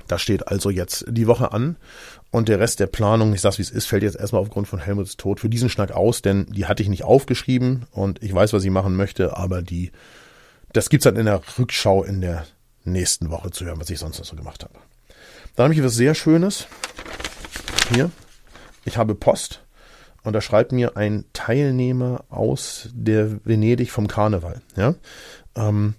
Da steht also jetzt die Woche an und der Rest der Planung, ich sag's wie es ist, fällt jetzt erstmal aufgrund von Helmuts Tod für diesen Schnack aus, denn die hatte ich nicht aufgeschrieben und ich weiß, was ich machen möchte, aber die, das gibt's dann in der Rückschau in der nächsten Woche zu hören, was ich sonst noch so gemacht habe. Dann habe ich etwas sehr Schönes hier, ich habe Post und da schreibt mir ein Teilnehmer aus der Venedig vom Karneval. Ja? Ähm,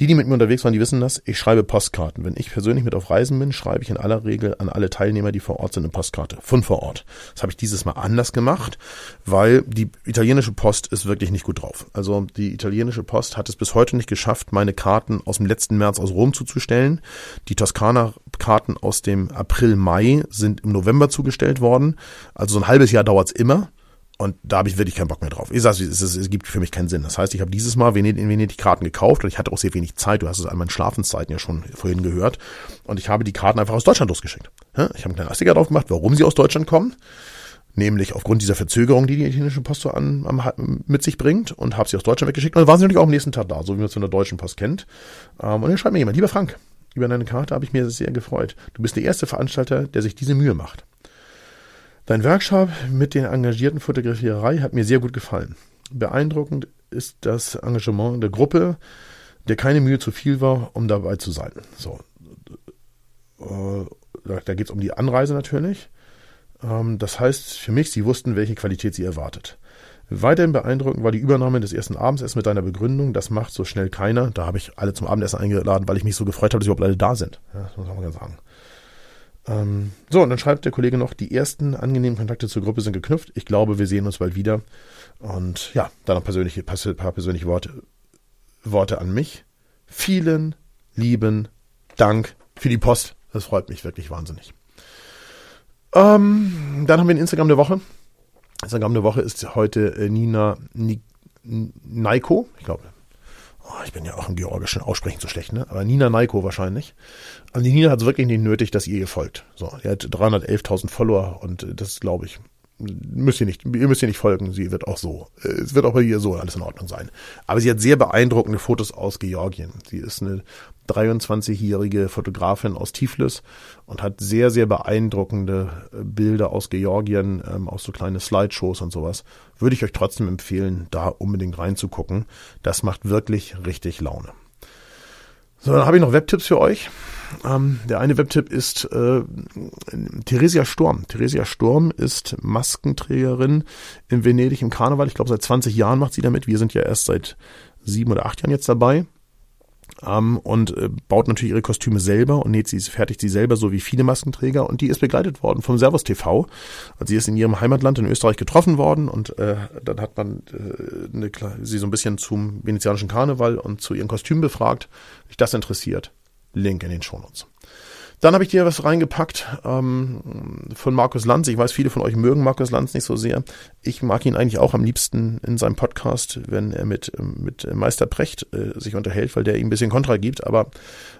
die, die mit mir unterwegs waren, die wissen das. Ich schreibe Postkarten. Wenn ich persönlich mit auf Reisen bin, schreibe ich in aller Regel an alle Teilnehmer, die vor Ort sind, eine Postkarte. Von vor Ort. Das habe ich dieses Mal anders gemacht, weil die italienische Post ist wirklich nicht gut drauf. Also die italienische Post hat es bis heute nicht geschafft, meine Karten aus dem letzten März aus Rom zuzustellen. Die Toskana-Karten aus dem April, Mai sind im November zugestellt worden. Also so ein halbes Jahr dauert's immer. Und da habe ich wirklich keinen Bock mehr drauf. Ich sage, es, es, gibt für mich keinen Sinn. Das heißt, ich habe dieses Mal Venedig, in Venedig Karten gekauft und ich hatte auch sehr wenig Zeit. Du hast es an meinen Schlafenszeiten ja schon vorhin gehört. Und ich habe die Karten einfach aus Deutschland losgeschickt. Ich habe einen kleinen Astiker drauf gemacht, warum sie aus Deutschland kommen. Nämlich aufgrund dieser Verzögerung, die die italienische Post so an, an, mit sich bringt und habe sie aus Deutschland weggeschickt. Und dann waren sie natürlich auch am nächsten Tag da, so wie man es von der deutschen Post kennt. Ähm, und dann schreibt mir jemand, lieber Frank, über deine Karte habe ich mir sehr gefreut. Du bist der erste Veranstalter, der sich diese Mühe macht. Dein Workshop mit der engagierten Fotografierei hat mir sehr gut gefallen. Beeindruckend ist das Engagement der Gruppe, der keine Mühe zu viel war, um dabei zu sein. So, äh, da geht es um die Anreise natürlich. Ähm, das heißt für mich, sie wussten, welche Qualität sie erwartet. Weiterhin beeindruckend war die Übernahme des ersten Abendessens mit deiner Begründung, das macht so schnell keiner. Da habe ich alle zum Abendessen eingeladen, weil ich mich so gefreut habe, dass überhaupt alle da sind. Ja, das muss man ganz sagen. Ähm, so, und dann schreibt der Kollege noch, die ersten angenehmen Kontakte zur Gruppe sind geknüpft. Ich glaube, wir sehen uns bald wieder. Und ja, dann noch persönliche, paar persönliche Worte, Worte an mich. Vielen lieben Dank für die Post. Das freut mich wirklich wahnsinnig. Ähm, dann haben wir ein Instagram der Woche. Instagram der Woche ist heute äh, Nina Ni Naiko. Ich glaube, oh, ich bin ja auch im Georgischen Aussprechen zu schlecht, ne? Aber Nina Naiko wahrscheinlich. Also die Nina hat es wirklich nicht nötig, dass ihr ihr folgt. So, die hat 311.000 Follower und das glaube ich. Müsst ihr nicht, ihr müsst ihr nicht folgen, sie wird auch so. Äh, es wird auch bei ihr so alles in Ordnung sein. Aber sie hat sehr beeindruckende Fotos aus Georgien. Sie ist eine 23-jährige Fotografin aus Tiflis und hat sehr, sehr beeindruckende äh, Bilder aus Georgien, ähm, auch so kleine Slideshows und sowas. Würde ich euch trotzdem empfehlen, da unbedingt reinzugucken. Das macht wirklich richtig Laune. So, dann habe ich noch Webtipps für euch. Ähm, der eine Webtipp ist äh, Theresia Sturm. Theresia Sturm ist Maskenträgerin in Venedig im Karneval. Ich glaube, seit 20 Jahren macht sie damit. Wir sind ja erst seit sieben oder acht Jahren jetzt dabei ähm, und äh, baut natürlich ihre Kostüme selber und näht sie, fertigt sie selber, so wie viele Maskenträger. Und die ist begleitet worden vom Servus TV. Also sie ist in ihrem Heimatland in Österreich getroffen worden und äh, dann hat man äh, eine, sie so ein bisschen zum venezianischen Karneval und zu ihren Kostümen befragt. Wenn dich das interessiert, Link in den Shownotes. Dann habe ich dir was reingepackt ähm, von Markus Lanz. Ich weiß, viele von euch mögen Markus Lanz nicht so sehr. Ich mag ihn eigentlich auch am liebsten in seinem Podcast, wenn er mit, mit Meister Precht äh, sich unterhält, weil der ihm ein bisschen Kontra gibt. Aber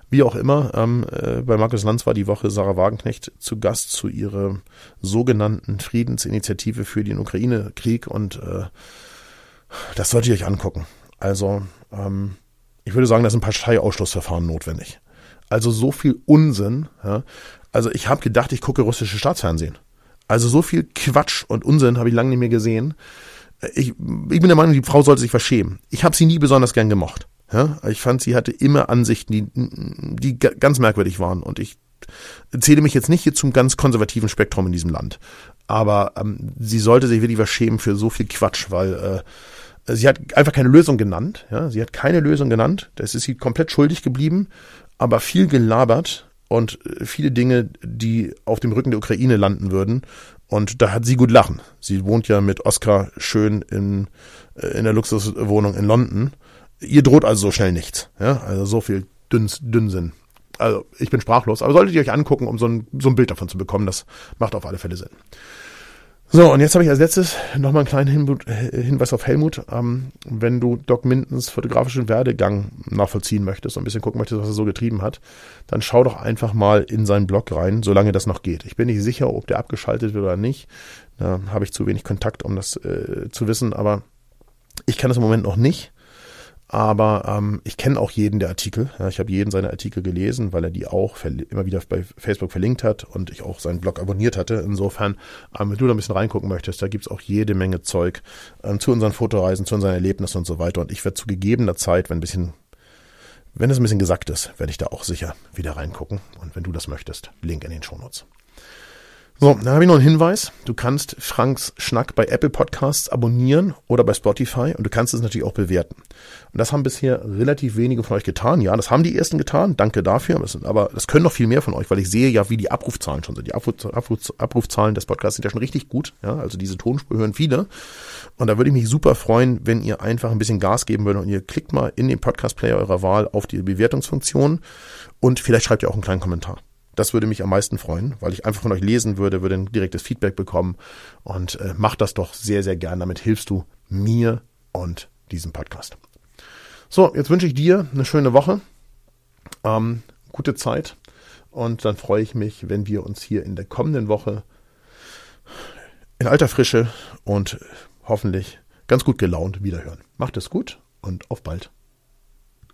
wie auch immer, ähm, äh, bei Markus Lanz war die Woche Sarah Wagenknecht zu Gast zu ihrer sogenannten Friedensinitiative für den Ukraine-Krieg und äh, das solltet ihr euch angucken. Also, ähm, ich würde sagen, da sind Parteiausschlussverfahren notwendig. Also so viel Unsinn. Ja. Also ich habe gedacht, ich gucke russische Staatsfernsehen. Also so viel Quatsch und Unsinn habe ich lange nicht mehr gesehen. Ich, ich bin der Meinung, die Frau sollte sich verschämen. Ich habe sie nie besonders gern gemocht. Ja. Ich fand, sie hatte immer Ansichten, die, die ganz merkwürdig waren. Und ich zähle mich jetzt nicht hier zum ganz konservativen Spektrum in diesem Land. Aber ähm, sie sollte sich wirklich verschämen für so viel Quatsch, weil äh, sie hat einfach keine Lösung genannt. Ja, sie hat keine Lösung genannt. Das ist sie komplett schuldig geblieben aber viel gelabert und äh, viele Dinge, die auf dem Rücken der Ukraine landen würden. Und da hat sie gut lachen. Sie wohnt ja mit Oscar schön in, äh, in der Luxuswohnung in London. Ihr droht also so schnell nichts. Ja, also so viel Dünns, Dünnsinn. Also ich bin sprachlos, aber solltet ihr euch angucken, um so ein, so ein Bild davon zu bekommen. Das macht auf alle Fälle Sinn. So, und jetzt habe ich als letztes nochmal einen kleinen äh, Hinweis auf Helmut. Ähm, wenn du Doc Mintons fotografischen Werdegang nachvollziehen möchtest und ein bisschen gucken möchtest, was er so getrieben hat, dann schau doch einfach mal in seinen Blog rein, solange das noch geht. Ich bin nicht sicher, ob der abgeschaltet wird oder nicht. Da habe ich zu wenig Kontakt, um das äh, zu wissen, aber ich kann das im Moment noch nicht. Aber ähm, ich kenne auch jeden der Artikel. Ja, ich habe jeden seiner Artikel gelesen, weil er die auch immer wieder bei Facebook verlinkt hat und ich auch seinen Blog abonniert hatte. Insofern, ähm, wenn du da ein bisschen reingucken möchtest, da gibt's auch jede Menge Zeug ähm, zu unseren Fotoreisen, zu unseren Erlebnissen und so weiter. Und ich werde zu gegebener Zeit, wenn ein bisschen, wenn es ein bisschen gesackt ist, werde ich da auch sicher wieder reingucken. Und wenn du das möchtest, Link in den Shownotes. So, dann habe ich noch einen Hinweis. Du kannst Franks Schnack bei Apple Podcasts abonnieren oder bei Spotify und du kannst es natürlich auch bewerten. Und das haben bisher relativ wenige von euch getan. Ja, das haben die ersten getan. Danke dafür. Aber das können noch viel mehr von euch, weil ich sehe ja, wie die Abrufzahlen schon sind. Die Abruf, Abruf, Abrufzahlen des Podcasts sind ja schon richtig gut. Ja, also diese Tonspur hören viele. Und da würde ich mich super freuen, wenn ihr einfach ein bisschen Gas geben würdet und ihr klickt mal in den Podcast Player eurer Wahl auf die Bewertungsfunktion und vielleicht schreibt ihr auch einen kleinen Kommentar. Das würde mich am meisten freuen, weil ich einfach von euch lesen würde, würde ein direktes Feedback bekommen und äh, macht das doch sehr, sehr gern. Damit hilfst du mir und diesem Podcast. So, jetzt wünsche ich dir eine schöne Woche, ähm, gute Zeit und dann freue ich mich, wenn wir uns hier in der kommenden Woche in alter Frische und hoffentlich ganz gut gelaunt wiederhören. Macht es gut und auf bald.